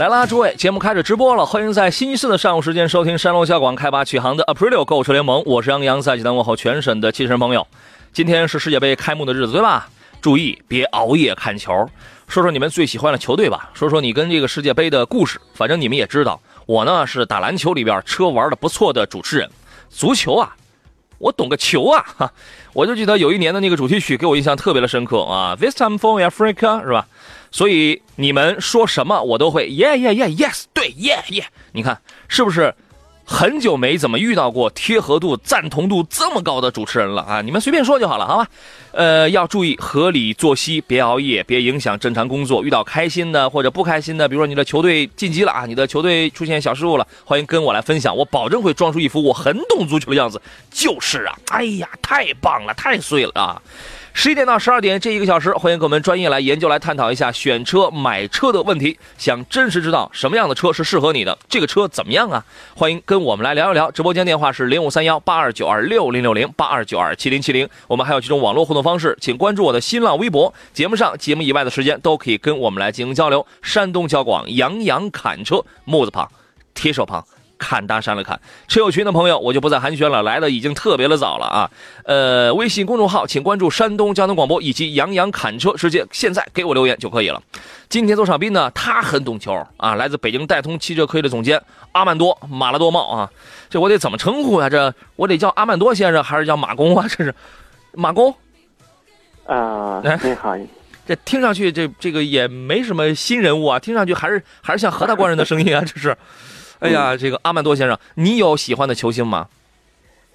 来啦，诸位，节目开始直播了，欢迎在星期四的上午时间收听山东交广开发启航的 Aprilio 购车联盟，我是杨洋，在济南问候全省的汽车朋友。今天是世界杯开幕的日子，对吧？注意别熬夜看球，说说你们最喜欢的球队吧，说说你跟这个世界杯的故事。反正你们也知道，我呢是打篮球里边车玩的不错的主持人，足球啊，我懂个球啊，哈，我就记得有一年的那个主题曲给我印象特别的深刻啊，This time for Africa 是吧？所以你们说什么我都会，yeah yeah yeah yes，对，yeah yeah，你看是不是？很久没怎么遇到过贴合度、赞同度这么高的主持人了啊！你们随便说就好了，好吧？呃，要注意合理作息，别熬夜，别影响正常工作。遇到开心的或者不开心的，比如说你的球队晋级了啊，你的球队出现小失误了，欢迎跟我来分享，我保证会装出一副我很懂足球的样子。就是啊，哎呀，太棒了，太碎了啊！十一点到十二点这一个小时，欢迎跟我们专业来研究、来探讨一下选车、买车的问题。想真实知道什么样的车是适合你的，这个车怎么样啊？欢迎跟我们来聊一聊。直播间电话是零五三幺八二九二六零六零八二九二七零七零。我们还有几种网络互动方式，请关注我的新浪微博。节目上、节目以外的时间都可以跟我们来进行交流。山东交广杨洋侃车，木字旁，提手旁。看大山了看车友群的朋友，我就不再寒暄了，来的已经特别的早了啊。呃，微信公众号请关注山东交通广播以及杨洋侃车，直接现在给我留言就可以了。今天做场宾呢，他很懂球啊，来自北京戴通汽车科技的总监阿曼多马拉多茂啊，这我得怎么称呼呀？这我得叫阿曼多先生还是叫马工啊？这是马工啊，你好，这听上去这这个也没什么新人物啊，听上去还是还是像何大官人的声音啊，这是。哎呀，这个阿曼多先生，你有喜欢的球星吗？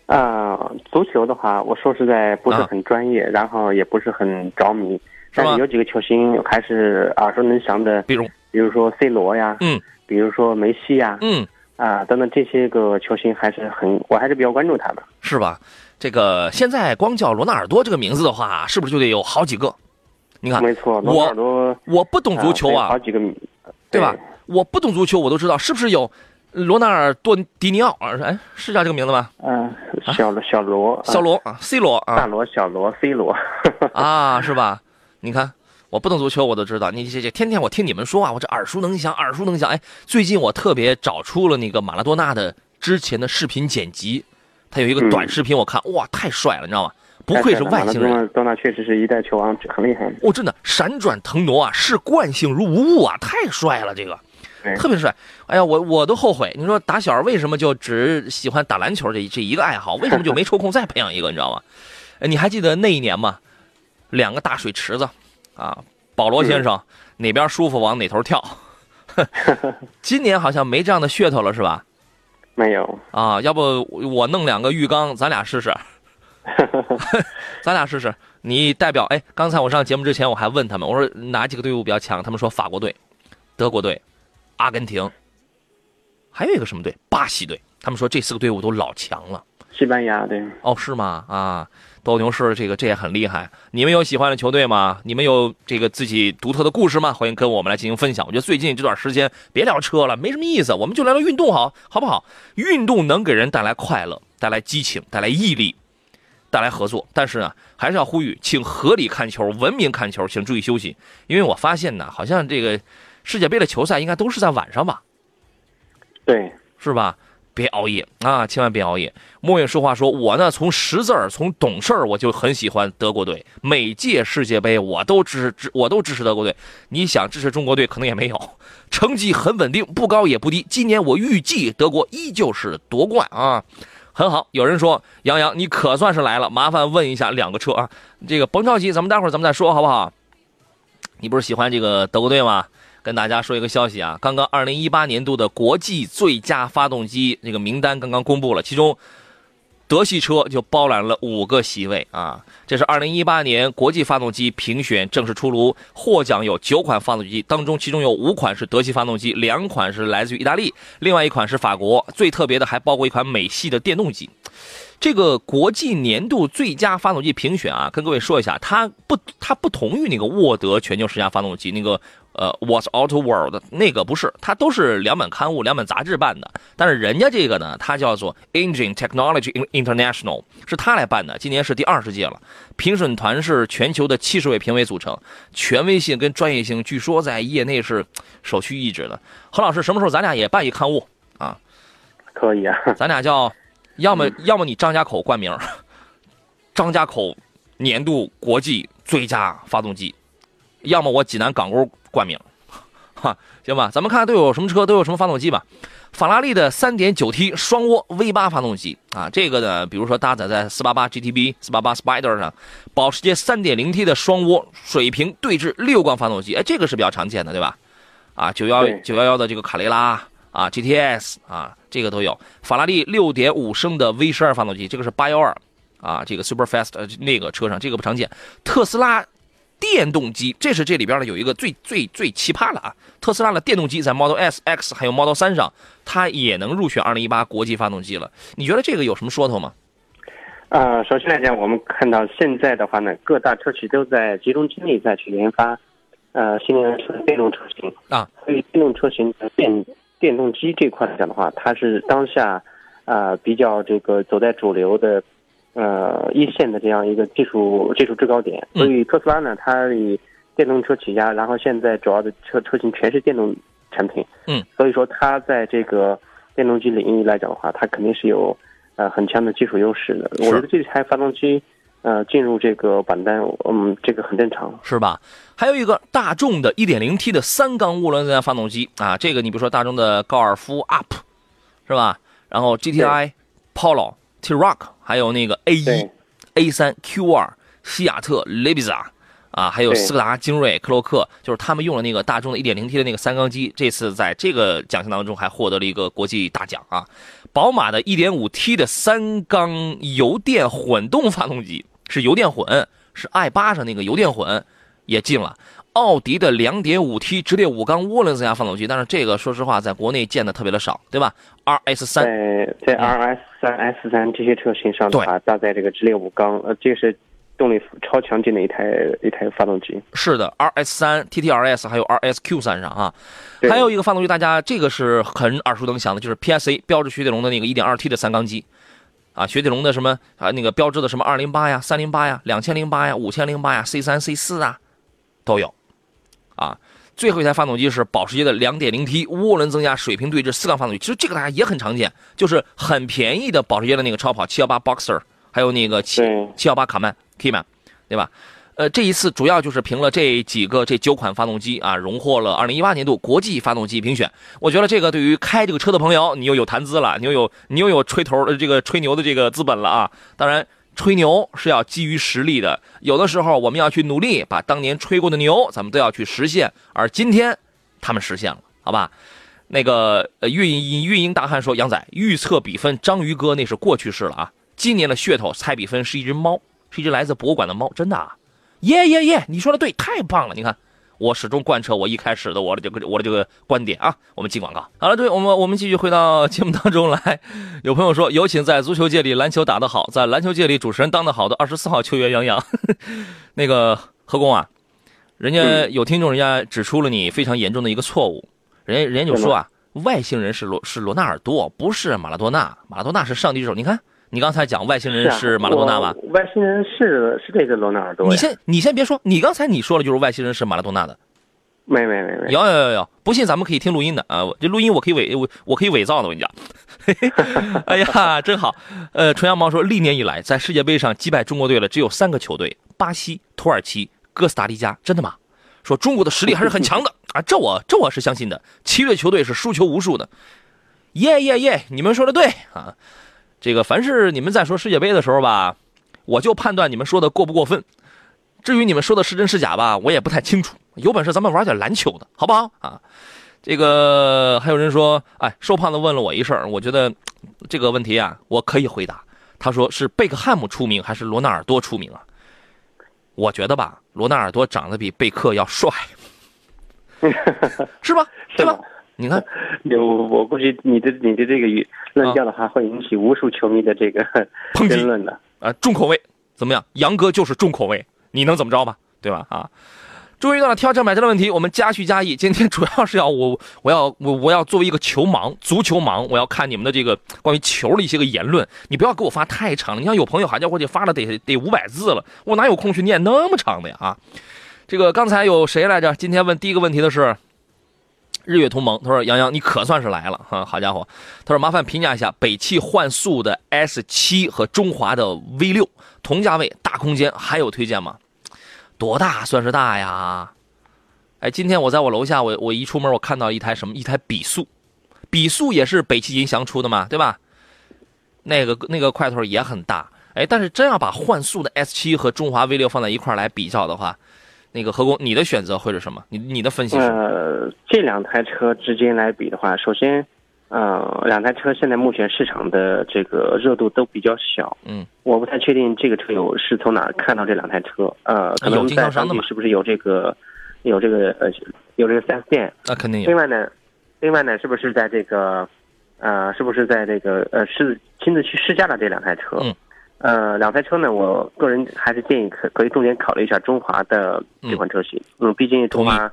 啊，足球的话，我说实在不是很专业，然后也不是很着迷，但是有几个球星还是耳熟能详的，比如，比如说 C 罗呀，嗯，比如说梅西呀，嗯，啊，等等这些个球星还是很，我还是比较关注他的，是吧？这个现在光叫罗纳尔多这个名字的话，是不是就得有好几个？你看，没错，罗纳尔多，我不懂足球啊，好几个，对吧？我不懂足球，我都知道，是不是有？罗纳尔多迪尼奥啊，哎，是叫这个名字吗？嗯，小罗，小罗，小罗啊，C 罗啊，大罗，小罗，C 罗，啊，是吧？你看，我不懂足球，我都知道。你这这天天我听你们说啊，我这耳熟能详，耳熟能详。哎，最近我特别找出了那个马拉多纳的之前的视频剪辑，他有一个短视频，我看哇，太帅了，你知道吗？不愧是外星人。马拉多纳确实是一代球王，很厉害。哦，真的，闪转腾挪啊，视惯性如无物啊，太帅了，这个。特别帅，哎呀，我我都后悔。你说打小为什么就只喜欢打篮球这这一个爱好？为什么就没抽空再培养一个？你知道吗？你还记得那一年吗？两个大水池子，啊，保罗先生哪边舒服往哪头跳。今年好像没这样的噱头了，是吧？没有啊，要不我弄两个浴缸，咱俩试试。咱俩试试。你代表哎，刚才我上节目之前我还问他们，我说哪几个队伍比较强？他们说法国队、德国队。阿根廷，还有一个什么队？巴西队。他们说这四个队伍都老强了。西班牙对。哦，是吗？啊，斗牛士这个这也很厉害。你们有喜欢的球队吗？你们有这个自己独特的故事吗？欢迎跟我们来进行分享。我觉得最近这段时间别聊车了，没什么意思，我们就聊聊运动，好好不好？运动能给人带来快乐，带来激情，带来毅力，带来合作。但是呢，还是要呼吁，请合理看球，文明看球，请注意休息。因为我发现呢，好像这个。世界杯的球赛应该都是在晚上吧？对，是吧？别熬夜啊，千万别熬夜。莫言说话说，我呢从识字儿，从懂事儿，我就很喜欢德国队。每届世界杯我都支支，我都支持德国队。你想支持中国队，可能也没有。成绩很稳定，不高也不低。今年我预计德国依旧是夺冠啊，很好。有人说杨洋，你可算是来了，麻烦问一下两个车啊，这个甭着急，咱们待会儿咱们再说好不好？你不是喜欢这个德国队吗？跟大家说一个消息啊，刚刚二零一八年度的国际最佳发动机这个名单刚刚公布了，其中德系车就包揽了五个席位啊！这是二零一八年国际发动机评选正式出炉，获奖有九款发动机，当中其中有五款是德系发动机，两款是来自于意大利，另外一款是法国。最特别的还包括一款美系的电动机。这个国际年度最佳发动机评选啊，跟各位说一下，它不它不同于那个沃德全球十佳发动机那个。呃，What's Auto World 那个不是，它都是两本刊物、两本杂志办的。但是人家这个呢，它叫做 Engine Technology International，是他来办的。今年是第二十届了，评审团是全球的七十位评委组成，权威性跟专业性据说在业内是首屈一指的。何老师，什么时候咱俩也办一刊物啊？可以啊，咱俩叫，要么要么你张家口冠名，张家口年度国际最佳发动机，要么我济南港沟。冠名，哈，行吧，咱们看看都有什么车，都有什么发动机吧。法拉利的 3.9T 双涡 V8 发动机啊，这个呢，比如说搭载在488 GTB、488 Spider 上，保时捷 3.0T 的双涡水平对置六缸发动机，哎，这个是比较常见的，对吧？啊，91 911的这个卡雷拉啊，GTS 啊，这个都有。法拉利6.5升的 V12 发动机，这个是812啊，这个 Super Fast 那个车上这个不常见。特斯拉。电动机，这是这里边呢有一个最最最奇葩的啊！特斯拉的电动机在 Model S、X 还有 Model 3上，它也能入选2018国际发动机了。你觉得这个有什么说头吗？呃，首先来讲，我们看到现在的话呢，各大车企都在集中精力在去研发，呃，新能源车电动车型啊。所以电动车型的电电动机这块来讲的话，它是当下啊比较这个走在主流的。呃，一线的这样一个技术技术制高点，所以特斯拉呢，它以电动车起家，然后现在主要的车车型全是电动产品，嗯，所以说它在这个电动机领域来讲的话，它肯定是有呃很强的技术优势的。我觉得这台发动机呃进入这个榜单，嗯，这个很正常，是吧？还有一个大众的 1.0T 的三缸涡轮增压发动机啊，这个你比如说大众的高尔夫 UP 是吧？然后 GTI Polo。T-Roc k 还有那个 A 一、A 三、Q 二、西雅特、雷比萨，啊，还有斯柯达、精锐、克洛克，就是他们用了那个大众的 1.0T 的那个三缸机，这次在这个奖项当中还获得了一个国际大奖啊。宝马的 1.5T 的三缸油电混动发动机是油电混，是 i 八上那个油电混也进了。奥迪的 2.5T 直列五缸涡轮增压发动机，但是这个说实话在国内见的特别的少，对吧？RS 三在在 RS 三、S 三这些车型上的话，搭载这个直列五缸，呃，这是动力超强劲的一台一台发动机。是的，RS 三、TTRS 还有 RSQ 三上啊，还有一个发动机，大家这个是很耳熟能详的，就是 PSA 标志雪铁龙的那个 1.2T 的三缸机，啊，雪铁龙的什么啊那个标志的什么二零八呀、三零八呀、两千零八呀、五千零八呀、C 三、C 四啊，都有。啊，最后一台发动机是保时捷的 2.0T 涡轮增压水平对置四缸发动机，其实这个大家也很常见，就是很便宜的保时捷的那个超跑718 Boxer，还有那个七718卡曼 Kman，对吧？呃，这一次主要就是凭了这几个这九款发动机啊，荣获了2018年度国际发动机评选。我觉得这个对于开这个车的朋友，你又有谈资了，你又有你又有吹头的这个吹牛的这个资本了啊！当然。吹牛是要基于实力的，有的时候我们要去努力，把当年吹过的牛，咱们都要去实现。而今天，他们实现了，好吧？那个呃，运营运营大汉说：“杨仔预测比分，章鱼哥那是过去式了啊！今年的噱头猜比分是一只猫，是一只来自博物馆的猫，真的啊！耶耶耶！你说的对，太棒了！你看。”我始终贯彻我一开始的我的这个我的这个观点啊。我们进广告好了，对，我们我们继续回到 节目当中来。有朋友说，有请在足球界里篮球打得好，在篮球界里主持人当得好的二十四号球员杨洋。那个何工啊，人家有听众，人家指出了你非常严重的一个错误，人家人家就说啊，外星人是罗是罗纳尔多，不是马拉多纳，马拉多纳是上帝之手。你看。你刚才讲外星人是马拉多纳吧？外星人是是这个罗纳尔多。你先你先别说，你刚才你说了就是外星人是马拉多纳的。没没没没。有有有有，不信咱们可以听录音的啊！这录音我可以伪我我可以伪造的，我跟你讲。哎呀，真好。呃，纯羊毛说，历年以来在世界杯上击败中国队的只有三个球队：巴西、土耳其、哥斯达黎加。真的吗？说中国的实力还是很强的 啊！这我这我是相信的。其余球队是输球无数的。耶耶耶！你们说的对啊。这个凡是你们在说世界杯的时候吧，我就判断你们说的过不过分。至于你们说的是真是假吧，我也不太清楚。有本事咱们玩点篮球的好不好啊？这个还有人说，哎，瘦胖子问了我一事儿，我觉得这个问题啊，我可以回答。他说是贝克汉姆出名还是罗纳尔多出名啊？我觉得吧，罗纳尔多长得比贝克要帅，是吧？对吧？你看，有我估计你的你的这个论调的话，会引起无数球迷的这个抨击 争论的。啊，重口味怎么样？杨哥就是重口味，你能怎么着吧？对吧？啊，终于到了挑车买车的问题，我们加叙加意。今天主要是要我我要我我要作为一个球盲，足球盲，我要看你们的这个关于球的一些个言论。你不要给我发太长了，你像有朋友好家伙就发了得得五百字了，我哪有空去念那么长的呀？啊，这个刚才有谁来着？今天问第一个问题的是。日月同盟，他说：“杨洋，你可算是来了哈！好家伙，他说麻烦评价一下北汽幻速的 S 七和中华的 V 六，同价位大空间，还有推荐吗？多大算是大呀？哎，今天我在我楼下，我我一出门，我看到一台什么？一台比速，比速也是北汽银翔出的嘛，对吧？那个那个块头也很大，哎，但是真要把幻速的 S 七和中华 V 六放在一块来比较的话。”那个何工，你的选择会是什么？你你的分析是？呃，这两台车之间来比的话，首先，呃，两台车现在目前市场的这个热度都比较小。嗯，我不太确定这个车友是从哪看到这两台车。呃，可能在当地是不是有这个，有这个呃，有这个四 S 店？那肯定有。另外呢，另外呢，是不是在这个，呃，是不是在这个呃，是亲自去试驾的这两台车？嗯。呃，两台车呢，我个人还是建议可可以重点考虑一下中华的这款车型。嗯，毕竟中华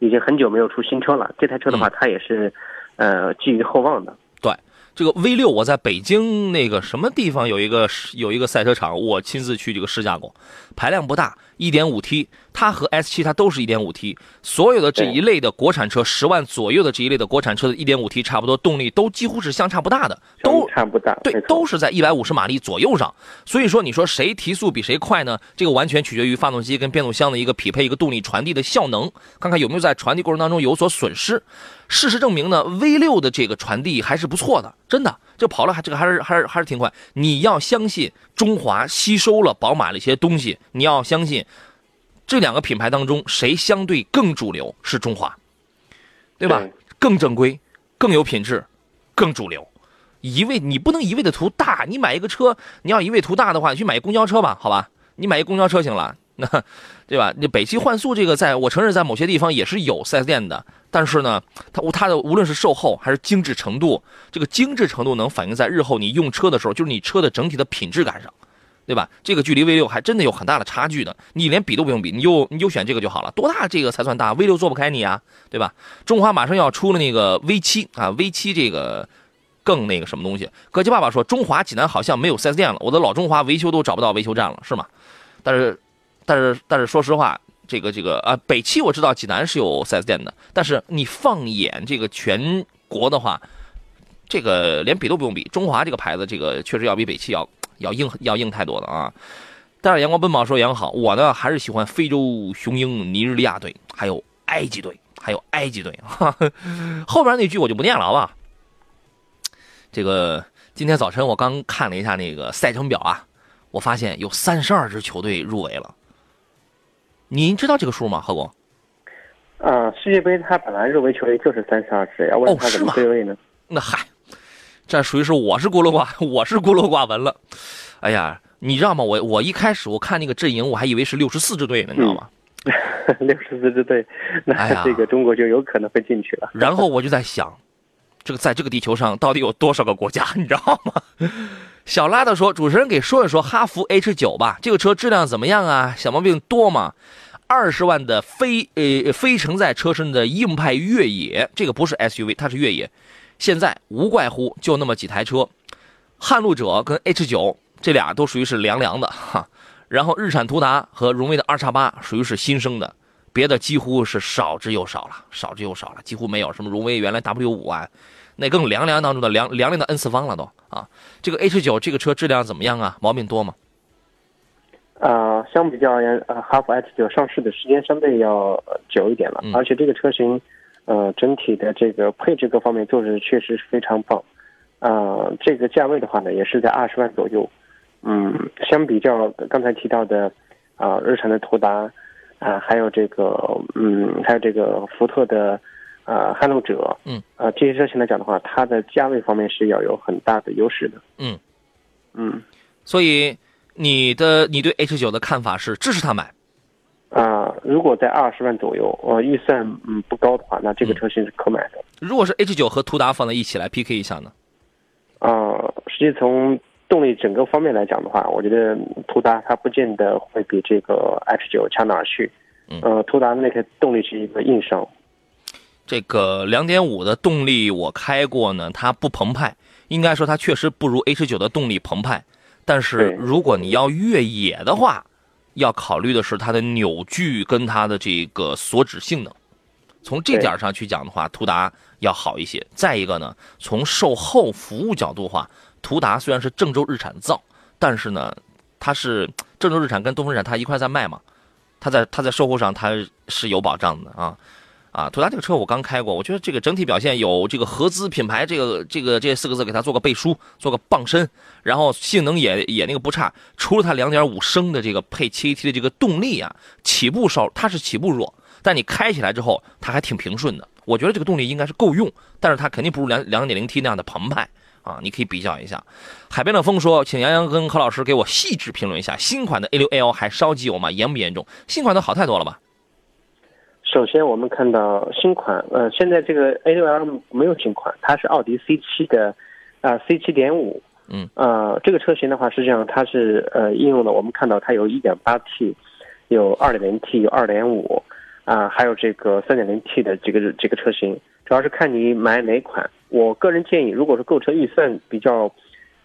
已经很久没有出新车了，这台车的话，它也是呃寄予厚望的。对，这个 V 六我在北京那个什么地方有一个有一个赛车场，我亲自去这个试驾过，排量不大。一点五 T，它和 S 七它都是一点五 T，所有的这一类的国产车，十万左右的这一类的国产车的一点五 T，差不多动力都几乎是相差不大的，都差不大，对，都是在一百五十马力左右上。所以说，你说谁提速比谁快呢？这个完全取决于发动机跟变速箱的一个匹配，一个动力传递的效能，看看有没有在传递过程当中有所损失。事实证明呢，V 六的这个传递还是不错的，真的，这跑了还这个还是还是还是挺快。你要相信中华吸收了宝马的一些东西，你要相信。这两个品牌当中，谁相对更主流？是中华，对吧？更正规，更有品质，更主流。一味你不能一味的图大，你买一个车，你要一味图大的话，你去买一公交车吧，好吧？你买一公交车行了，那 对吧？你北汽幻速这个，在我承认在某些地方也是有 4S 店的，但是呢，它它的无论是售后还是精致程度，这个精致程度能反映在日后你用车的时候，就是你车的整体的品质感上。对吧？这个距离 V 六还真的有很大的差距的，你连比都不用比，你就你就选这个就好了。多大这个才算大？V 六做不开你啊，对吧？中华马上要出了那个 V 七啊，V 七这个更那个什么东西？哥基爸爸说中华济南好像没有 4S 店了，我的老中华维修都找不到维修站了，是吗？但是但是但是说实话，这个这个啊，北汽我知道济南是有 4S 店的，但是你放眼这个全国的话，这个连比都不用比，中华这个牌子这个确实要比北汽要。要硬要硬太多了啊！但是阳光奔跑说杨好，我呢还是喜欢非洲雄鹰尼日利亚队，还有埃及队，还有埃及队。哈 哈后边那句我就不念了，好吧？这个今天早晨我刚看了一下那个赛程表啊，我发现有三十二支球队入围了。您知道这个数吗，何工？啊，世界杯它本来入围球队就是三十二支，要问他怎么对位呢？那嗨。这属于是我是孤陋寡 我是孤陋寡闻了，哎呀，你知道吗？我我一开始我看那个阵营，我还以为是六十四支队呢，你知道吗？六十四支队，那这个中国就有可能会进去了。然后我就在想，这个在这个地球上到底有多少个国家，你知道吗？小拉的说，主持人给说一说哈弗 H 九吧，这个车质量怎么样啊？小毛病多吗？二十万的非呃非承载车身的硬派越野，这个不是 SUV，它是越野。现在无怪乎就那么几台车，撼路者跟 H 九这俩都属于是凉凉的哈，然后日产途达和荣威的二叉八属于是新生的，别的几乎是少之又少了，少之又少了，几乎没有什么荣威原来 W 五啊，那更凉凉当中的凉凉凉的 N 次方了都啊，这个 H 九这个车质量怎么样啊？毛病多吗？啊，相比较而言，呃，哈弗 H 九上市的时间相对要久一点了，而且这个车型。呃，整体的这个配置各方面做的确实是非常棒，啊，这个价位的话呢，也是在二十万左右，嗯，相比较刚才提到的，啊，日产的途达，啊，还有这个，嗯，还有这个福特的，啊，撼路者，嗯，啊，这些车型来讲的话，它的价位方面是要有很大的优势的，嗯，嗯，所以你的你对 H 九的看法是支持他买？啊、如果在二十万左右，呃，预算嗯不高的话，那这个车型是可买的。如果是 H 九和途达放在一起来 PK 一下呢？啊、实际从动力整个方面来讲的话，我觉得途达它不见得会比这个 H 九强哪儿去。嗯呃，途达那个动力是一个硬伤。这个两点五的动力我开过呢，它不澎湃，应该说它确实不如 H 九的动力澎湃。但是如果你要越野的话，要考虑的是它的扭矩跟它的这个锁止性能。从这点上去讲的话，途达要好一些。再一个呢，从售后服务角度的话，途达虽然是郑州日产造，但是呢，它是郑州日产跟东风日产它一块在卖嘛，它在它在售后上它是有保障的啊。啊，途达这个车我刚开过，我觉得这个整体表现有这个合资品牌这个这个这四个字给它做个背书，做个傍身，然后性能也也那个不差。除了它2.5升的这个配 7AT 的这个动力啊，起步稍它是起步弱，但你开起来之后它还挺平顺的。我觉得这个动力应该是够用，但是它肯定不如两两点零 T 那样的澎湃啊，你可以比较一下。海边的风说，请杨洋跟何老师给我细致评论一下新款的 A6L 还烧机油吗？严不严重？新款的好太多了吧？首先，我们看到新款，呃，现在这个 A6L 没有新款，它是奥迪 C7 的，啊、c 7 5嗯，呃，这个车型的话，实际上它是呃应用的，我们看到它有 1.8T，有 2.0T，有2.5，啊、还有这个 3.0T 的这个这个车型，主要是看你买哪款。我个人建议，如果是购车预算比较，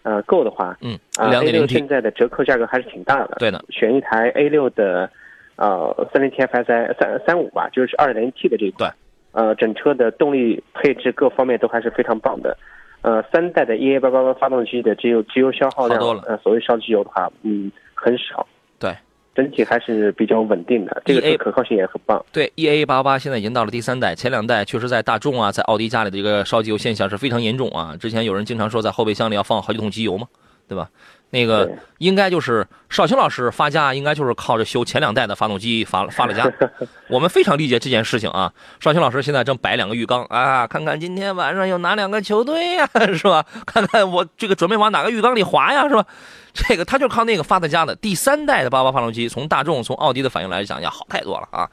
呃够的话，嗯，啊、两 a 点零6 T，现在的折扣价格还是挺大的。对的，选一台 A 6的，呃，三零 TFSI 三三五吧，就是二点零 T 的这一款。呃，整车的动力配置各方面都还是非常棒的。呃，三代的 EA 八八八发动机的机油机油消耗量好多了，呃，所谓烧机油的话，嗯，很少。对，整体还是比较稳定的，这个车可靠性也很棒。对，EA 八八现在已经到了第三代，前两代确实在大众啊，在奥迪家里的这个烧机油现象是非常严重啊。之前有人经常说在后备箱里要放好几桶机油嘛，对吧？那个应该就是少卿老师发家，应该就是靠着修前两代的发动机发发了家。我们非常理解这件事情啊。少卿老师现在正摆两个浴缸啊，看看今天晚上有哪两个球队呀、是吧？看看我这个准备往哪个浴缸里滑呀，是吧？这个他就靠那个发的家的第三代的八八发动机，从大众从奥迪的反应来讲要好太多了啊。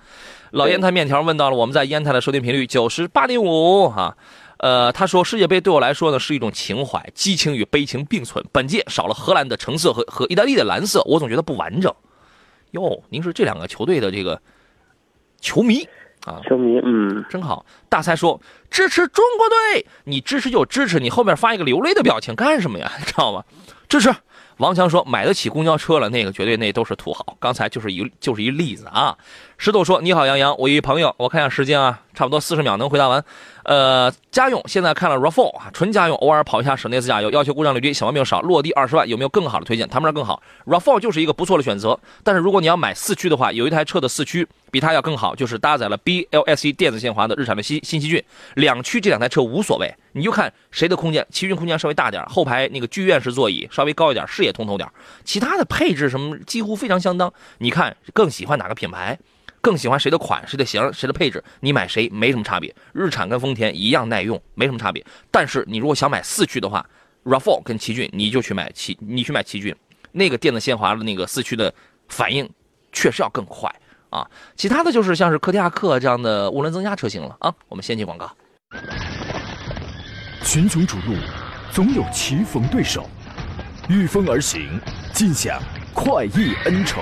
老烟台面条问到了我们在烟台的收听频率九十八点五啊。呃，他说世界杯对我来说呢是一种情怀，激情与悲情并存。本届少了荷兰的橙色和和意大利的蓝色，我总觉得不完整。哟，您是这两个球队的这个球迷啊，球迷，嗯，真好。大才说支持中国队，你支持就支持，你后面发一个流泪的表情干什么呀？知道吗？支持。王强说买得起公交车了，那个绝对那都是土豪。刚才就是一就是一例子啊。石头说你好杨洋，我一朋友，我看一下时间啊，差不多四十秒能回答完。呃，家用现在看了 RAV4 啊，纯家用，偶尔跑一下省内自驾游，要求故障率低，小毛病少，落地二十万，有没有更好的推荐？谈不上更好，RAV4 就是一个不错的选择。但是如果你要买四驱的话，有一台车的四驱比它要更好，就是搭载了 BLSE 电子限滑的日产的新新奇骏。两驱这两台车无所谓，你就看谁的空间，奇骏空间稍微大点，后排那个剧院式座椅稍微高一点，视野通透点，其他的配置什么几乎非常相当。你看更喜欢哪个品牌？更喜欢谁的款、谁的型、谁的配置，你买谁没什么差别。日产跟丰田一样耐用，没什么差别。但是你如果想买四驱的话，RAV4 跟奇骏，你就去买奇，你去买奇骏，那个电子限滑的那个四驱的反应确实要更快啊。其他的就是像是科迪亚克这样的涡轮增压车型了啊。我们先进广告。群雄逐鹿，总有棋逢对手，御风而行，尽享快意恩仇。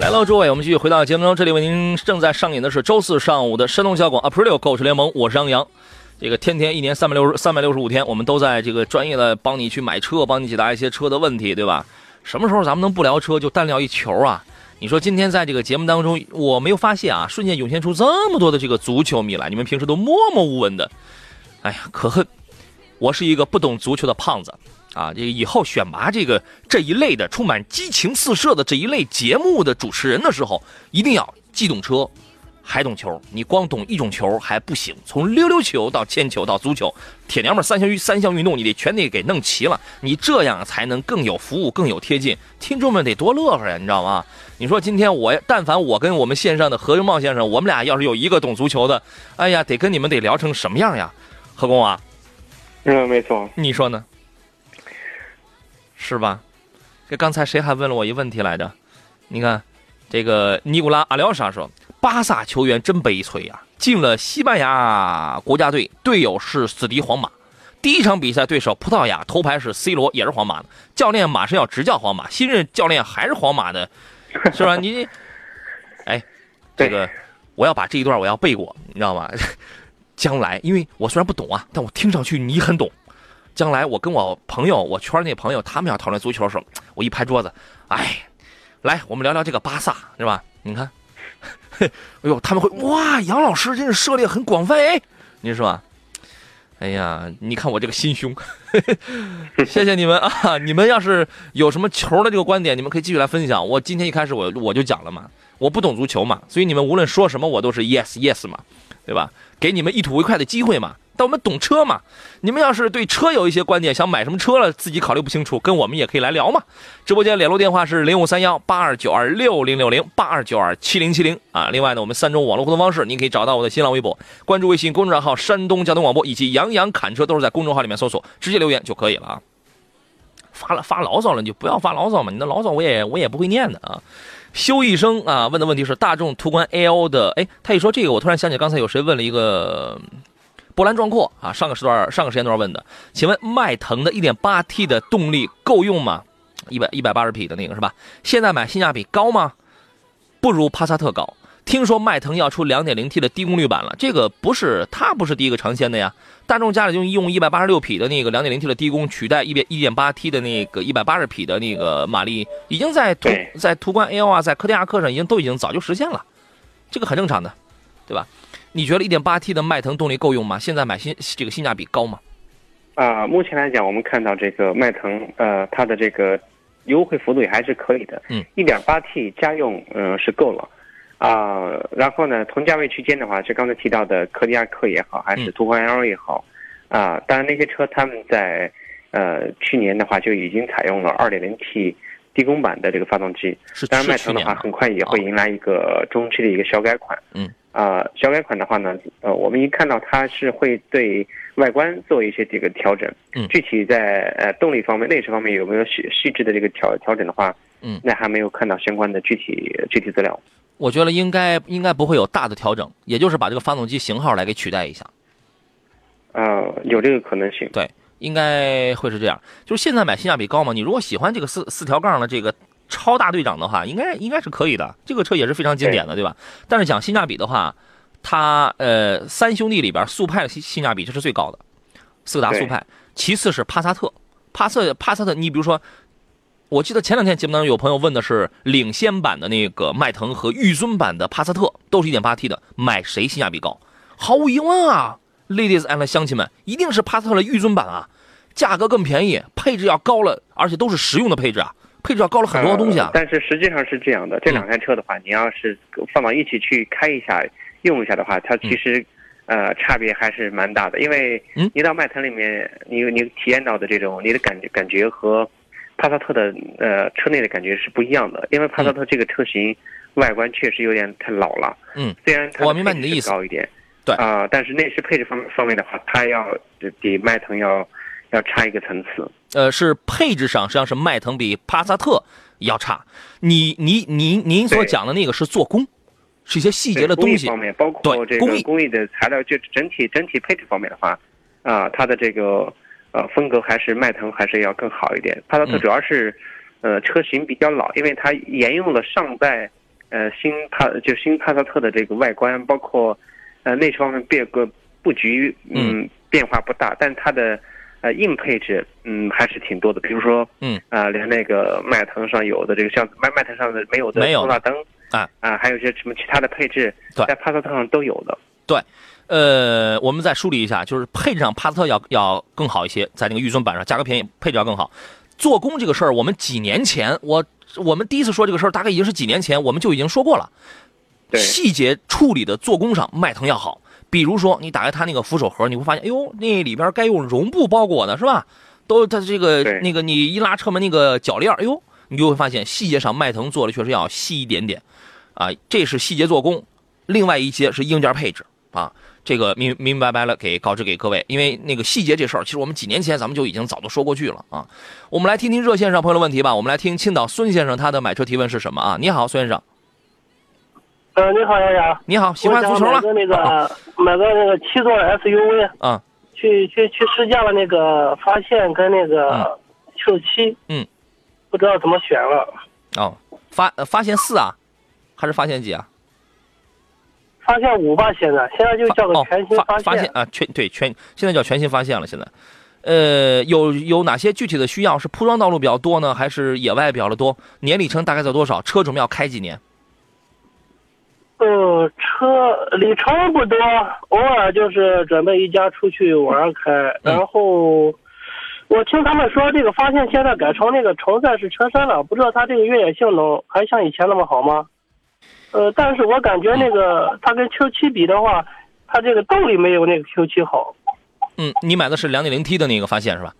来喽，诸位，我们继续回到节目中。这里为您正在上演的是周四上午的山东小广 Aprilio 购车联盟，我是杨洋。这个天天一年三百六十三百六十五天，我们都在这个专业的帮你去买车，帮你解答一些车的问题，对吧？什么时候咱们能不聊车就单聊一球啊？你说今天在这个节目当中，我没有发现啊，瞬间涌现出这么多的这个足球迷来，你们平时都默默无闻的，哎呀，可恨！我是一个不懂足球的胖子啊，这个以后选拔这个这一类的充满激情四射的这一类节目的主持人的时候，一定要既懂车，还懂球。你光懂一种球还不行，从溜溜球到铅球到足球，铁娘们三项运三项运动你得全得给弄齐了，你这样才能更有服务，更有贴近听众们得多乐呵呀，你知道吗？你说今天我但凡我跟我们线上的何荣茂先生，我们俩要是有一个懂足球的，哎呀，得跟你们得聊成什么样呀？何工啊，嗯，没错，你说呢？是吧？这刚才谁还问了我一问题来着？你看，这个尼古拉阿廖沙说，巴萨球员真悲催呀！进了西班牙国家队，队友是死敌皇马。第一场比赛对手葡萄牙，头牌是 C 罗，也是皇马的。教练马上要执教皇马，新任教练还是皇马的，是吧？你，哎，这个我要把这一段我要背过，你知道吗？将来，因为我虽然不懂啊，但我听上去你很懂。将来我跟我朋友，我圈那朋友，他们要讨论足球的时候，我一拍桌子，哎，来，我们聊聊这个巴萨，是吧？你看，哎呦，他们会哇，杨老师真是涉猎很广泛哎，你说？哎呀，你看我这个心胸，谢谢你们 啊！你们要是有什么球的这个观点，你们可以继续来分享。我今天一开始我我就讲了嘛，我不懂足球嘛，所以你们无论说什么，我都是 yes yes 嘛，对吧？给你们一吐为快的机会嘛。但我们懂车嘛？你们要是对车有一些观点，想买什么车了，自己考虑不清楚，跟我们也可以来聊嘛。直播间联络电话是零五三幺八二九二六零六零八二九二七零七零啊。另外呢，我们三种网络互动方式，您可以找到我的新浪微博，关注微信公众号山东交通广播以及杨洋侃车，都是在公众号里面搜索，直接留言就可以了啊。发了发牢骚了，你就不要发牢骚嘛，你的牢骚我也我也不会念的啊。修一生啊，问的问题是大众途观 L 的，哎，他一说这个，我突然想起刚才有谁问了一个。波澜壮阔啊！上个时段、上个时间段问的，请问迈腾的 1.8T 的动力够用吗？一百一百八十匹的那个是吧？现在买性价比高吗？不如帕萨特高。听说迈腾要出 2.0T 的低功率版了，这个不是它不是第一个尝鲜的呀。大众家里就用186匹的那个 2.0T 的低功取代一一点八 T 的那个180匹的那个马力，已经在途在途观 L 啊，在柯迪亚克上已经都已经早就实现了，这个很正常的，对吧？你觉得 1.8T 的迈腾动力够用吗？现在买新这个性价比高吗？啊，目前来讲，我们看到这个迈腾，呃，它的这个优惠幅度也还是可以的。嗯，1.8T 家用，嗯，是够了。啊，然后呢，同价位区间的话，就刚才提到的柯迪亚克也好，还是途观 L 也好，啊，当然那些车他们在呃去年的话就已经采用了 2.0T 低功版的这个发动机。是当然，迈腾的话很快也会迎来一个中期的一个小改款。嗯。啊，小改款的话呢，呃，我们一看到它是会对外观做一些这个调整，嗯，具体在呃动力方面、内饰方面有没有细细致的这个调调整的话，嗯，那还没有看到相关的具体具体资料。我觉得应该应该不会有大的调整，也就是把这个发动机型号来给取代一下。呃，有这个可能性。对，应该会是这样。就是现在买性价比高嘛，你如果喜欢这个四四条杠的这个。超大队长的话，应该应该是可以的。这个车也是非常经典的，对吧？但是讲性价比的话，它呃三兄弟里边速派的性性价比这是最高的，斯柯达速派，其次是帕萨特。帕萨帕萨特，你比如说，我记得前两天节目当中有朋友问的是领先版的那个迈腾和御尊版的帕萨特，都是一点八 T 的，买谁性价比高？毫无疑问啊，ladies and 乡亲们，一定是帕萨特的御尊版啊，价格更便宜，配置要高了，而且都是实用的配置啊。配置要高了很多东西啊，但是实际上是这样的，这两台车的话，你要是放到一起去开一下、用一下的话，它其实，呃，差别还是蛮大的。因为你到迈腾里面，你你体验到的这种你的感觉感觉和帕萨特的呃车内的感觉是不一样的。因为帕萨特这个车型外观确实有点太老了，嗯，虽然它我明白你的意思高一点，对啊，但是内饰配置方方面的话，它要比迈腾要。要差一个层次，呃，是配置上实际上是迈腾比帕萨特要差。你你您您所讲的那个是做工，是一些细节的东西方面，包括这个工艺的材料，就整体整体配置方面的话，啊，它的这个呃风格还是迈腾还是要更好一点。帕萨特主要是呃车型比较老，因为它沿用了上代呃新帕就新帕萨特的这个外观，包括呃内饰方面变个布局嗯变化不大，但它的。呃，硬配置，嗯，还是挺多的。比如说，嗯，啊，连那个迈腾上有的这个像迈迈腾上的没有的没有松蜡灯啊啊，还有一些什么其他的配置，在帕萨特上都有的。对，呃，我们再梳理一下，就是配置上帕萨特要要更好一些，在那个预算版上价格便宜，配置要更好。做工这个事儿，我们几年前我我们第一次说这个事儿，大概已经是几年前，我们就已经说过了。细节处理的做工上，迈腾要好。比如说，你打开它那个扶手盒，你会发现，哎呦，那里边该用绒布包裹的是吧？都它这个那个，你一拉车门那个铰链，哎呦，你就会发现细节上迈腾做的确实要细一点点，啊，这是细节做工。另外一些是硬件配置啊，这个明明明白白了给告知给各位，因为那个细节这事儿，其实我们几年前咱们就已经早都说过去了啊。我们来听听热线上朋友的问题吧，我们来听青岛孙先生他的买车提问是什么啊？你好，孙先生，呃，你好，杨洋。你好，喜欢足球吗？那个买个那个七座 SUV，啊，去去去试驾了那个发现跟那个 Q 七，嗯，不知道怎么选了。哦，发呃发现四啊，还是发现几啊？发现五吧，现在现在就叫个哦全新发现。现啊，全对全现在叫全新发现了。现在，呃，有有哪些具体的需要？是铺装道路比较多呢，还是野外比较的多？年里程大概在多少？车准备要开几年？嗯，车里程不多，偶尔就是准备一家出去玩开。嗯然后我听他们说，这个发现现在改成那个承载式车身了，不知道它这个越野性能还像以前那么好吗？呃，但是我感觉那个它跟 Q 七比的话，它这个动力没有那个 Q 七好。嗯，你买的是两点零 T 的那个发现是吧？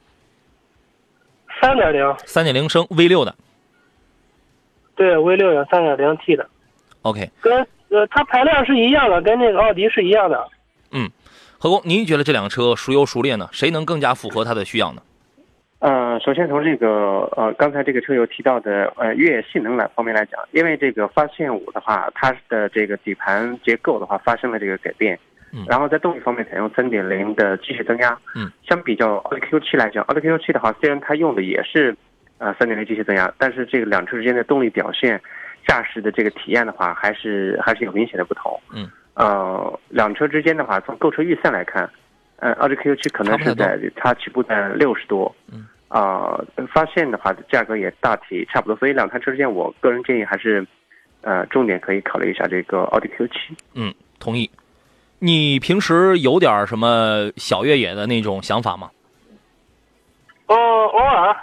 三点零，三点零升 V 六的。对，V 六有三点零 T 的，OK，跟呃它排量是一样的，跟那个奥迪是一样的。嗯何工，您觉得这两个车孰优孰劣呢？谁能更加符合它的需要呢？呃，首先从这个呃刚才这个车友提到的呃越野性能来方面来讲，因为这个发现五的话，它的这个底盘结构的话发生了这个改变，嗯。然后在动力方面采用三点零的机械增压，嗯，相比较奥迪 Q 七来讲，奥迪 Q 七的话，虽然它用的也是呃三点零机械增压，但是这个两车之间的动力表现、驾驶的这个体验的话，还是还是有明显的不同，嗯，呃，两车之间的话，从购车预算来看，呃，奥迪 Q 七可能是在它起步在六十多，嗯。啊、发现的话价格也大体差不多，所以两台车之间，我个人建议还是，呃，重点可以考虑一下这个奥迪 Q 七。嗯，同意。你平时有点什么小越野的那种想法吗？哦，偶尔。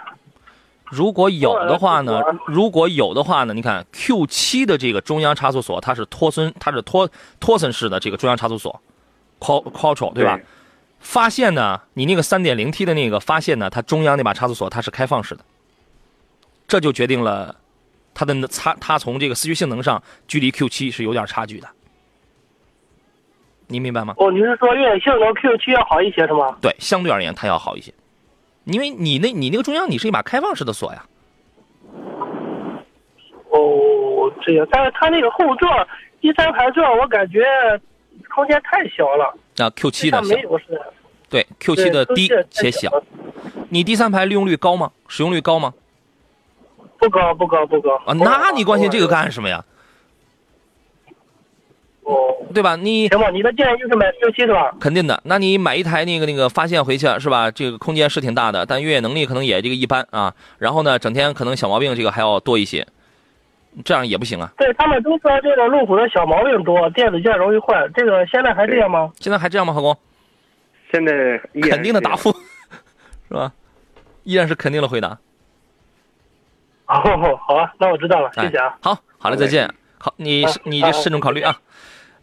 如果有的话呢，如果有的话呢，你看 Q 七的这个中央差速锁，它是托森，它是托托森式的这个中央差速锁，Qual Quattro 对吧？发现呢，你那个三点零 T 的那个发现呢，它中央那把差速锁它是开放式的，这就决定了它的差它从这个四驱性能上距离 Q 七是有点差距的，您明白吗？哦，你是说越野性能 Q 七要好一些是吗？对，相对而言它要好一些，因为你那你那个中央你是一把开放式的锁呀，哦，这样，但是它那个后座第三排座，我感觉空间太小了，那 Q 七的小没有是。对 Q 七的低且小。。你第三排利用率高吗？使用率高吗？不高不高不高啊，那你关心这个？干什么呀？哦，对吧？你行吧，你的建议就是买 Q 七是吧？肯定的，那你买一台那个那个发现回去是吧？这个空间是挺大的，但越野能力可能也这个一般啊。然后呢，整天可能小毛病这个还要多一些，这样也不行啊。对他们都说这个路虎的小毛病多，电子件容易坏，这个现在还这样吗？现在还这样吗，何工？现在肯定的答复，是吧？依然是肯定的回答。哦，好啊，那我知道了，谢谢啊。好，好了，再见。好，你是你这慎重考虑啊。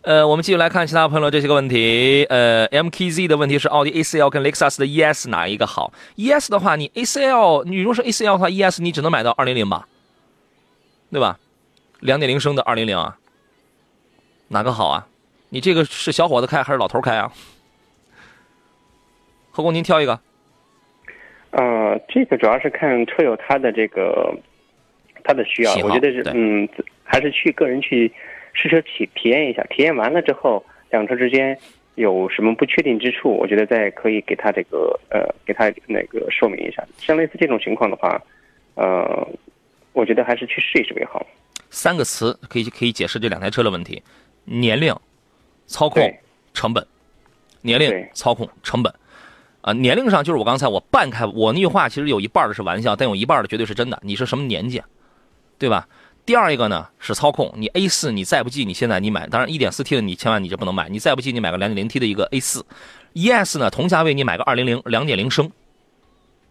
呃，我们继续来看其他朋友这些个问题。呃，MKZ 的问题是奥迪 A4L 跟雷克萨斯的 ES 哪一个好？ES 的话，你 A4L 你如果是 A4L 的话，ES 你只能买到二零零吧，对吧两点零升的二零零啊，哪个好啊？你这个是小伙子开还是老头开啊？何工，您挑一个。呃，这个主要是看车友他的这个他的需要我觉得是嗯，还是去个人去试车体体验一下，体验完了之后，两车之间有什么不确定之处，我觉得再可以给他这个呃给他那个说明一下。像类似这种情况的话，呃，我觉得还是去试一试为好。三个词可以可以解释这两台车的问题：年龄、操控、成本。年龄、操控、成本。啊、年龄上就是我刚才我半开，我那句话其实有一半的是玩笑，但有一半的绝对是真的。你是什么年纪啊？对吧？第二一个呢是操控，你 A 四你再不济，你现在你买，当然一点四 T 的你千万你就不能买，你再不济你买个两点零 T 的一个 A 四，ES 呢同价位你买个二零零两点零升，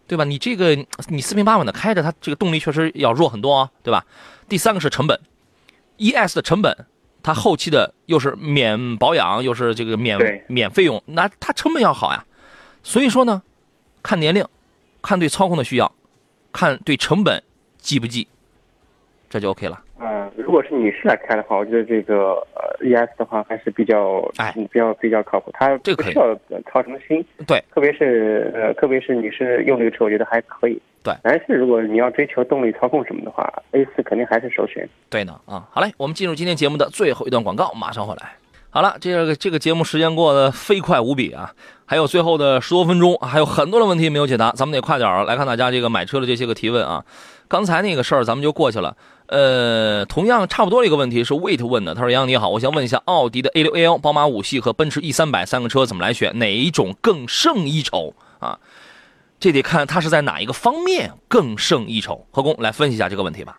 对吧？你这个你四平八稳的开着，它这个动力确实要弱很多啊，对吧？第三个是成本，ES 的成本，它后期的又是免保养，又是这个免免费用，那它成本要好呀。所以说呢，看年龄，看对操控的需要，看对成本记不记，这就 OK 了。嗯，如果是女士来开的话，我觉得这个呃 ES 的话还是比较哎嗯比较比较靠谱，它这个不需要呃操什么心，对，特别是呃特别是女士用这个车，我觉得还可以。对男士如果你要追求动力操控什么的话，A 四肯定还是首选。对呢啊，好嘞，我们进入今天节目的最后一段广告，马上回来。好了，这个这个节目时间过得飞快无比啊，还有最后的十多分钟，还有很多的问题没有解答，咱们得快点儿来看大家这个买车的这些个提问啊。刚才那个事儿咱们就过去了，呃，同样差不多一个问题是 Wait 问的，他说杨你好，我想问一下奥迪的 A 六 L、宝马五系和奔驰 E 三百三个车怎么来选，哪一种更胜一筹啊？这得看它是在哪一个方面更胜一筹。何工来分析一下这个问题吧。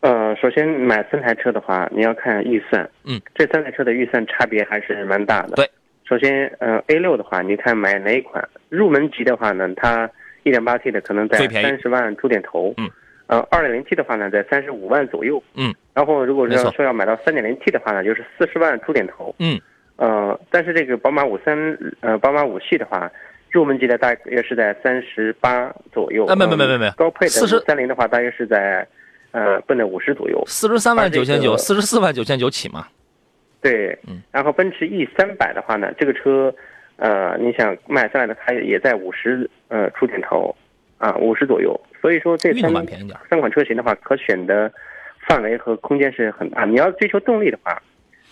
呃，首先买三台车的话，你要看预算。嗯，这三台车的预算差别还是蛮大的。对，首先，呃，A 六的话，你看买哪一款？入门级的话呢，它一点八 T 的可能在三十万出点头。嗯。呃二点零 T 的话呢，在三十五万左右。嗯。然后，如果说要说要买到三点零 T 的话呢，就是四十万出点头。嗯。呃，但是这个宝马五三，呃，宝马五系的话，入门级的大约是在三十八左右。啊没没没没没嗯高配的40五三零的话，大约是在，呃，奔着五十左右。四十三万九千九，四十四万九千九起嘛。对，嗯然后奔驰 E 三百的话呢，这个车，呃，你想卖下来的，它也在五十呃出点头，啊，五十左右。所以说这三款便宜点三款车型的话，可选的范围和空间是很大。你要追求动力的话，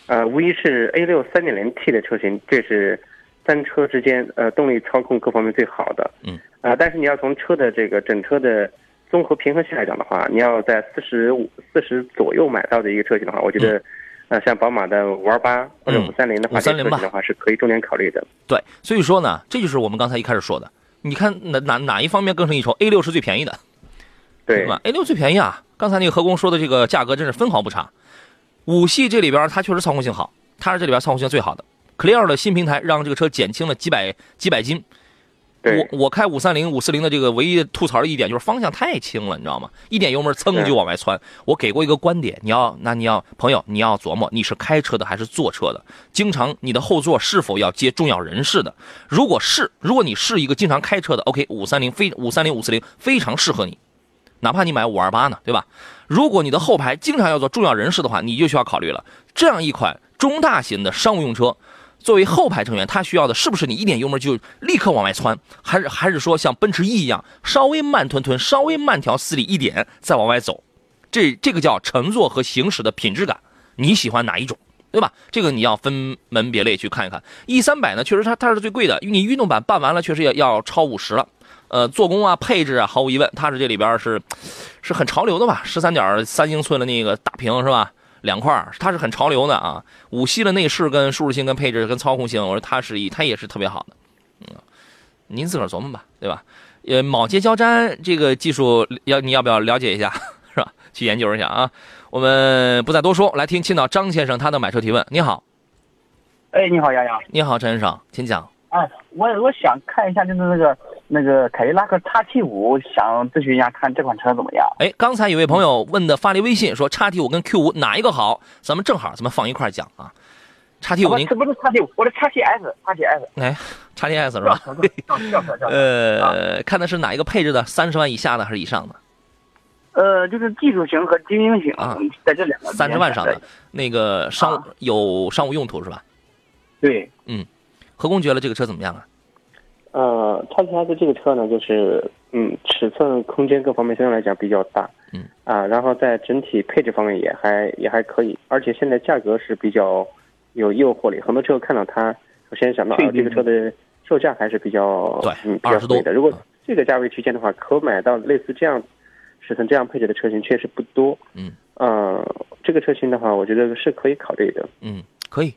呃，无疑是 A 六三点零 T 的车型，这是三车之间呃动力操控各方面最好的。嗯。啊、但是你要从车的这个整车的综合平衡性来讲的话，你要在四十五四十左右买到的一个车型的话，我觉得，呃，像宝马的五二八或者嗯五三零的话，这530吧个车型的话是可以重点考虑的。对，所以说呢，这就是我们刚才一开始说的。你看哪哪哪一方面更胜一筹？A 六是最便宜的，对吧？A 六最便宜啊！刚才那个何工说的这个价格真是分毫不差。五系这里边它确实操控性好，它是这里边操控性最好的。Clear 的新平台让这个车减轻了几百几百斤。对我我开五三零、五四零的这个唯一吐槽的一点就是方向太轻了，你知道吗？一点油门噌就往外窜。我给过一个观点，你要那你要朋友你要琢磨你是开车的还是坐车的，经常你的后座是否要接重要人士的。如果是，如果你是一个经常开车的，OK，五三零非五三零五四零非常适合你，哪怕你买五二八呢，对吧？如果你的后排经常要做重要人士的话，你就需要考虑了，这样一款中大型的商务用车。作为后排成员，他需要的是不是你一点油门就立刻往外窜，还是还是说像奔驰 E 一样稍微慢吞吞、稍微慢条斯理一点再往外走？这这个叫乘坐和行驶的品质感，你喜欢哪一种？对吧？这个你要分门别类去看一看。E 三百呢，确实它它是最贵的，你运动版办完了确实也要超五十了。呃，做工啊、配置啊，毫无疑问，它是这里边是是很潮流的吧？十三点三英寸的那个大屏是吧？两块儿，它是很潮流的啊。五系的内饰跟舒适性、跟配置、跟操控性，我说它是一，它也是特别好的。嗯，您自个儿琢磨吧，对吧？呃，铆接胶粘这个技术要你要不要了解一下，是吧？去研究一下啊。我们不再多说，来听青岛张先生他的买车提问。你好，哎，你好，丫丫。你好，陈先生，请讲。哎，我我想看一下，就是那个那个凯迪拉克叉 T 五，想咨询一下，看这款车怎么样？哎，刚才有位朋友问的发来微信说，叉 T 五跟 Q 五哪一个好？咱们正好咱们放一块讲啊。叉 T 五您不这不是叉 T 五，我的叉 T S，叉 T S，哎，叉 T S 是吧？呃，看的是哪一个配置的？三十万以下的还是以上的？呃，就是技术型和精英型啊，在这两个三十万上的那个商啊有商务用途是吧？对，何工觉得这个车怎么样啊？呃，叉 T S 这个车呢，就是嗯，尺寸、空间各方面相对来讲比较大，嗯啊，然后在整体配置方面也还也还可以，而且现在价格是比较有诱惑力，很多车友看到它，首先想到啊这个车的售价还是比较对嗯比较20多贵的。如果嗯这个价位区间的话，可买到类似这样尺寸这样配置的车型确实不多。嗯，呃，这个车型的话，我觉得是可以考虑的。嗯，可以。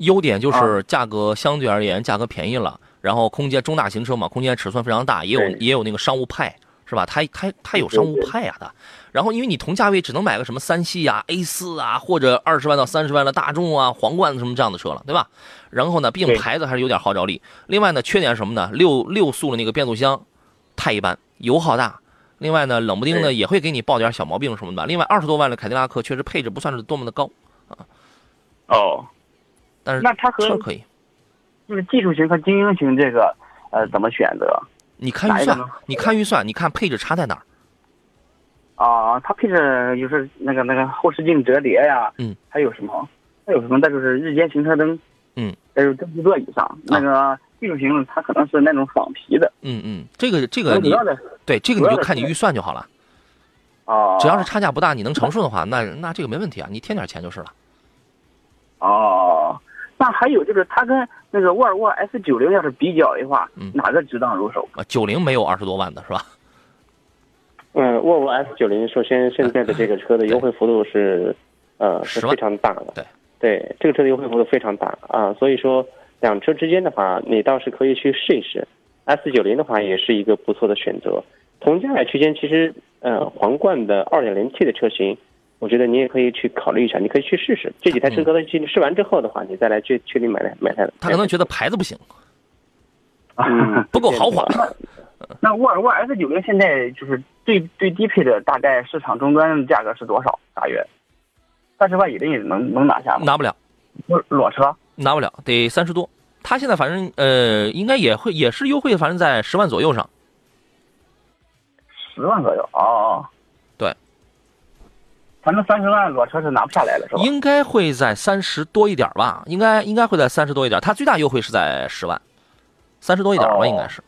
优点就是啊价格相对而言价格便宜了，然后空间中大型车嘛，空间尺寸非常大，也有也有那个商务派是吧？它它它有商务派啊的。然后因为你同价位只能买个什么三系啊、A 四啊，或者二十万到三十万的大众啊、皇冠什么这样的车了，对吧？然后呢，毕竟牌子还是有点号召力。另外呢，缺点是什么呢？六六速的那个变速箱太一般，油耗大。另外呢，冷不丁呢也会给你报点小毛病什么的。另外，二十多万的凯迪拉克确实配置不算是多么的高啊，哦，但是那它和车可以。就是技术型和精英型这个，呃，怎么选择？你看预算你看预算，你看配置差在哪儿？啊，它配置就是那个那个后视镜折叠呀，嗯，还有什么？还有什么？再就是日间行车灯，嗯，还有真皮座椅上那个技术型，它可能是那种仿皮的。嗯嗯，这个这个你要的对这个你就看你预算就好了。哦，只要是差价不大，你能承受的话，那那这个没问题啊，你添点钱就是了。哦，那还有就是它跟那个沃尔沃 S 九零要是比较的话，嗯哪个值当入手？啊，九零没有二十多万的是吧？嗯，沃尔沃 S 九零，首先现在的这个车的优惠幅度是，呃，是非常大的。对，对，这个车的优惠幅度非常大啊，所以说两车之间的话，你倒是可以去试一试。S 九零的话，也是一个不错的选择。同价位区间，其实呃，皇冠的二点零 T 的车型，我觉得你也可以去考虑一下，你可以去试试这几台车，的去试完之后的话，你再来去确定买台买台。他可能觉得牌子不行，嗯不够豪华。那沃尔沃 S 九零现在就是最最低配的，大概市场终端价格是多少？大约三十万以内能能拿下吗？拿不了，裸裸车拿不了，得三十多。他现在反正呃，应该也会也是优惠，反正在十万左右上。十万左右哦。对，反正三十万裸车是拿不下来了，是吧？应该会在三十多一点吧，应该应该会在三十多一点。它最大优惠是在十万，三十多一点吧，哦应该是。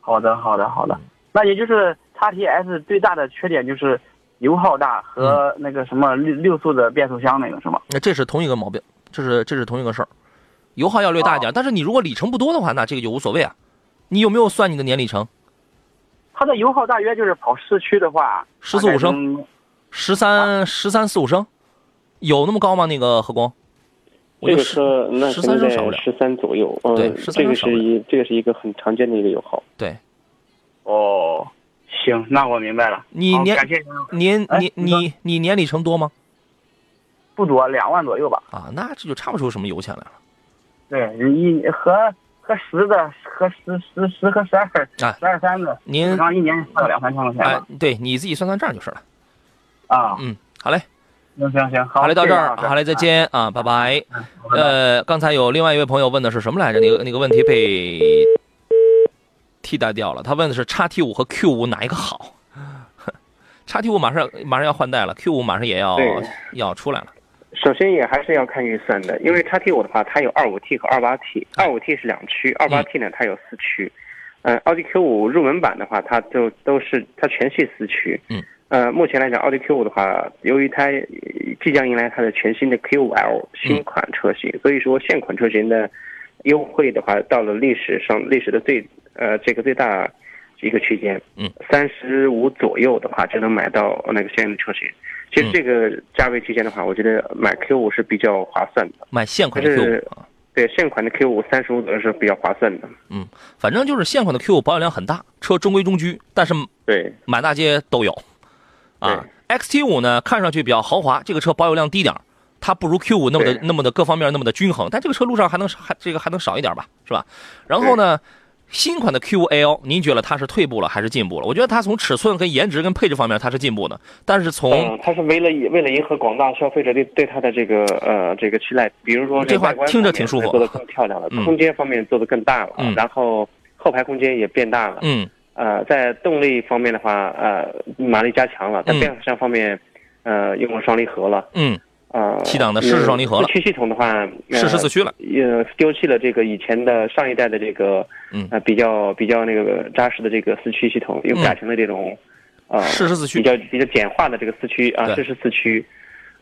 好的，好的，好的。那也就是叉 T S 最大的缺点就是油耗大和那个什么六六速的变速箱那个是吗？那这是同一个毛病，这是这是同一个事儿，油耗要略大一点，但是你如果里程不多的话，那这个就无所谓啊。你有没有算你的年里程？它的油耗大约就是跑市区的话，14 5升升。十三十三四五升，有那么高吗？那个何工？我这个就十车那十三升少不了。十三左右，嗯，对13这个少不了是一这个是一个很常见的一个油耗。对，哦，行，那我明白了。你年您你哎你你你年里程多吗？不多，两万左右吧。啊，那这就差不出什么油钱来了。对，一和和十的和十十十和十二哎十二三的，您然后一年花个两三千块钱哎吧。，对，你自己算算账就是了。啊，嗯，好嘞，行行行，好好嘞，到这儿，谢谢好嘞，再见啊，拜拜。嗯拜拜呃，刚才有另外一位朋友问的是什么来着？那个那个问题被替代掉了。他问的是叉 T 五和 Q 五哪一个好？叉 T 五马上马上要换代了，Q 五马上也要要出来了。首先也还是要看预算的，因为叉 T 五的话，它有二五 T 和二八 T，二五 T 是两驱，二八 T 呢它有四驱。嗯、奥迪 Q 五入门版的话，它就都是它全系四驱。嗯。呃，目前来讲，奥迪 Q 五的话，由于它呃即将迎来它的全新的 Q 五 L 新款车型，所以说现款车型的优惠的话，到了历史上历史的最呃这个最大一个区间，嗯，三十五左右的话就能买到那个相应的车型。其实嗯这个价位区间的话，我觉得买 Q 五是比较划算的。买现款的对现款的 Q 五三十五左右是比较划算的。嗯反正就是现款的 Q 五保有量很大，车中规中矩，但是对满大街都有。啊，XT 五呢看上去比较豪华，这个车保有量低点儿它不如 Q 五那么的那么的各方面那么的均衡，但这个车路上还能还这个还能少一点吧，是吧？然后呢，新款的 Q 五 L，您觉得它是退步了还是进步了？我觉得它从尺寸跟颜值跟配置方面它是进步的，但是从嗯，它是为了为了迎合广大消费者对对它的这个呃这个期待，比如说这话听着挺舒服。做的更漂亮了，嗯。空间方面做的更大了，嗯。然后后排空间也变大了，嗯呃，在动力方面的话，呃，马力加强了，在嗯变速箱方面，呃，用了双离合了，嗯，啊，七档的适时双离合了。四驱系统的话，呃适时四驱了，呃，丢弃了这个以前的上一代的这个，嗯。呃，比较比较那个扎实的这个四驱系统，又嗯。改成了这种，呃，适时四驱。比较比较简化的这个四驱啊，对。适时四驱，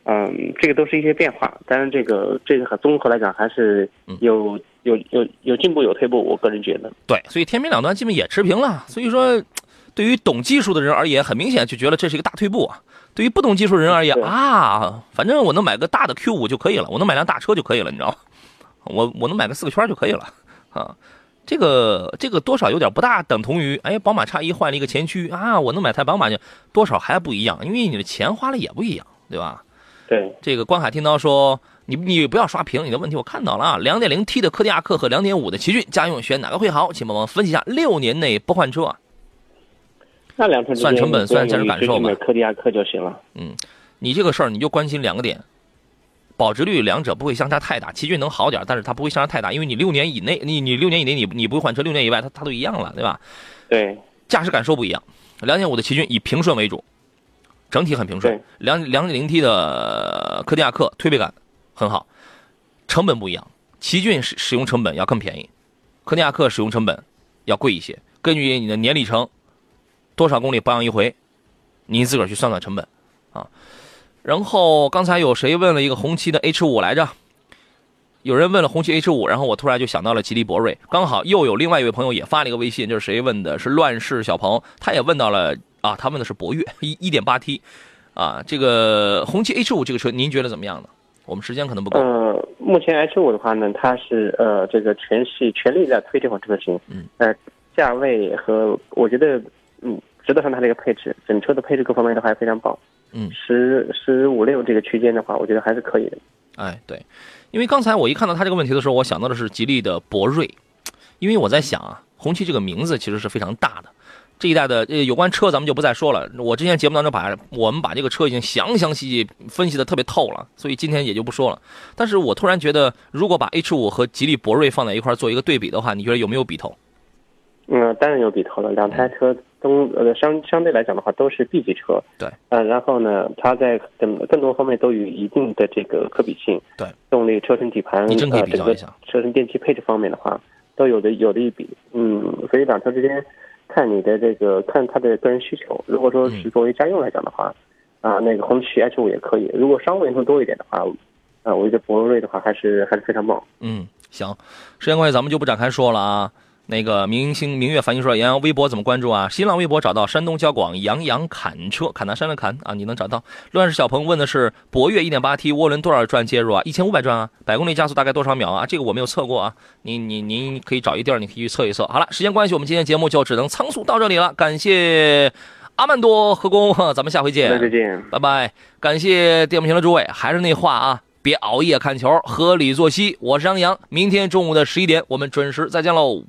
嗯，这个都是一些变化，当然这个这个很综合来讲还是嗯。有、有有有进步有退步，我个人觉得，对，所以天平两端基本也持平了。所以说，对于懂技术的人而言，很明显就觉得这是一个大退步啊。对于不懂技术的人而言啊，反正我能买个大的 Q 五就可以了，我能买辆大车就可以了，你知道吗？我我能买个四个圈就可以了啊。这个这个多少有点不大等同于，哎，宝马叉一换了一个前驱啊，我能买台宝马就多少还不一样，因为你的钱花了也不一样，对吧？对，这个观海听到说，你你不要刷屏，你的问题我看到了啊。两点零 T 的柯迪亚克和两点五的奇骏，家用选哪个会好？请帮忙分析一下。六年内不换车啊？那两车算成本算驾驶感受吧买柯迪亚克就行了。嗯你这个事儿你就关心两个点，保值率两者不会相差太大，奇骏能好点，但是它不会相差太大，因为你六年以内，你你六年以内你你不会换车，六年以外它它都一样了，对吧？对，驾驶感受不一样，两点五的奇骏以平顺为主，整体很平顺对。两两点零 T 的柯迪亚克推背感很好，成本不一样，奇骏使使用成本要更便宜，柯迪亚克使用成本要贵一些。根据你的年里程，多少公里保养一回，您自个儿去算算成本啊。然后刚才有谁问了一个红旗的 H 五来着？有人问了红旗 H 五，然后我突然就想到了吉利博瑞，刚好又有另外一位朋友也发了一个微信，就是谁问的？是乱世小鹏，他也问到了啊，他问的是博越一一点八 T，啊，这个红旗 H 五这个车您觉得怎么样呢？我们时间可能不够，呃，目前 H 五的话呢，它是呃这个全系全力在推这款车型，嗯，呃，价位和我觉得嗯值得上它这个配置，整车的配置各方面都还非常棒，嗯。十十五六这个区间的话，我觉得还是可以的。哎，对，因为刚才我一看到他这个问题的时候，我想到的是吉利的博瑞，因为我在想啊，红旗这个名字其实是非常大的。这一代的呃有关车咱们就不再说了，我之前节目当中把我们把这个车已经详详细细分析的特别透了，所以今天也就不说了。但是我突然觉得，如果把 H 五和吉利博瑞放在一块儿做一个对比的话，你觉得有没有比头？嗯，当然有比头了，两台车都呃相相对来讲的话都是 B 级车，对，呃，然后呢，它在更更多方面都有一定的这个可比性，对，动力、车身底盘，你真可以比较一下。车身电器配置方面的话，都有的有的一比，嗯，所以两车之间看你的这个看他的个人需求，如果说嗯是作为家用来讲的话，啊，那个红旗 H 五也可以，如果商务用途多一点的话，啊，我觉得博瑞的话还是还是非常棒。嗯，行，时间关系咱们就不展开说了啊。那个明星明月繁星说，杨洋微博怎么关注啊？新浪微博找到山东交广杨洋侃车，侃大山的侃啊，你能找到。乱世小鹏问的是博越 1.8T 涡轮多少转介入啊？一千五百转啊，百公里加速大概多少秒啊？这个我没有测过啊，你你您可以找一地儿，你可以去测一测。好了，时间关系，我们今天节目就只能仓促到这里了，感谢阿曼多和工，咱们下回见。再见。拜拜！感谢电幕前的诸位，还是那话啊，别熬夜看球，合理作息。我是杨洋，明天中午的十一点，我们准时再见喽。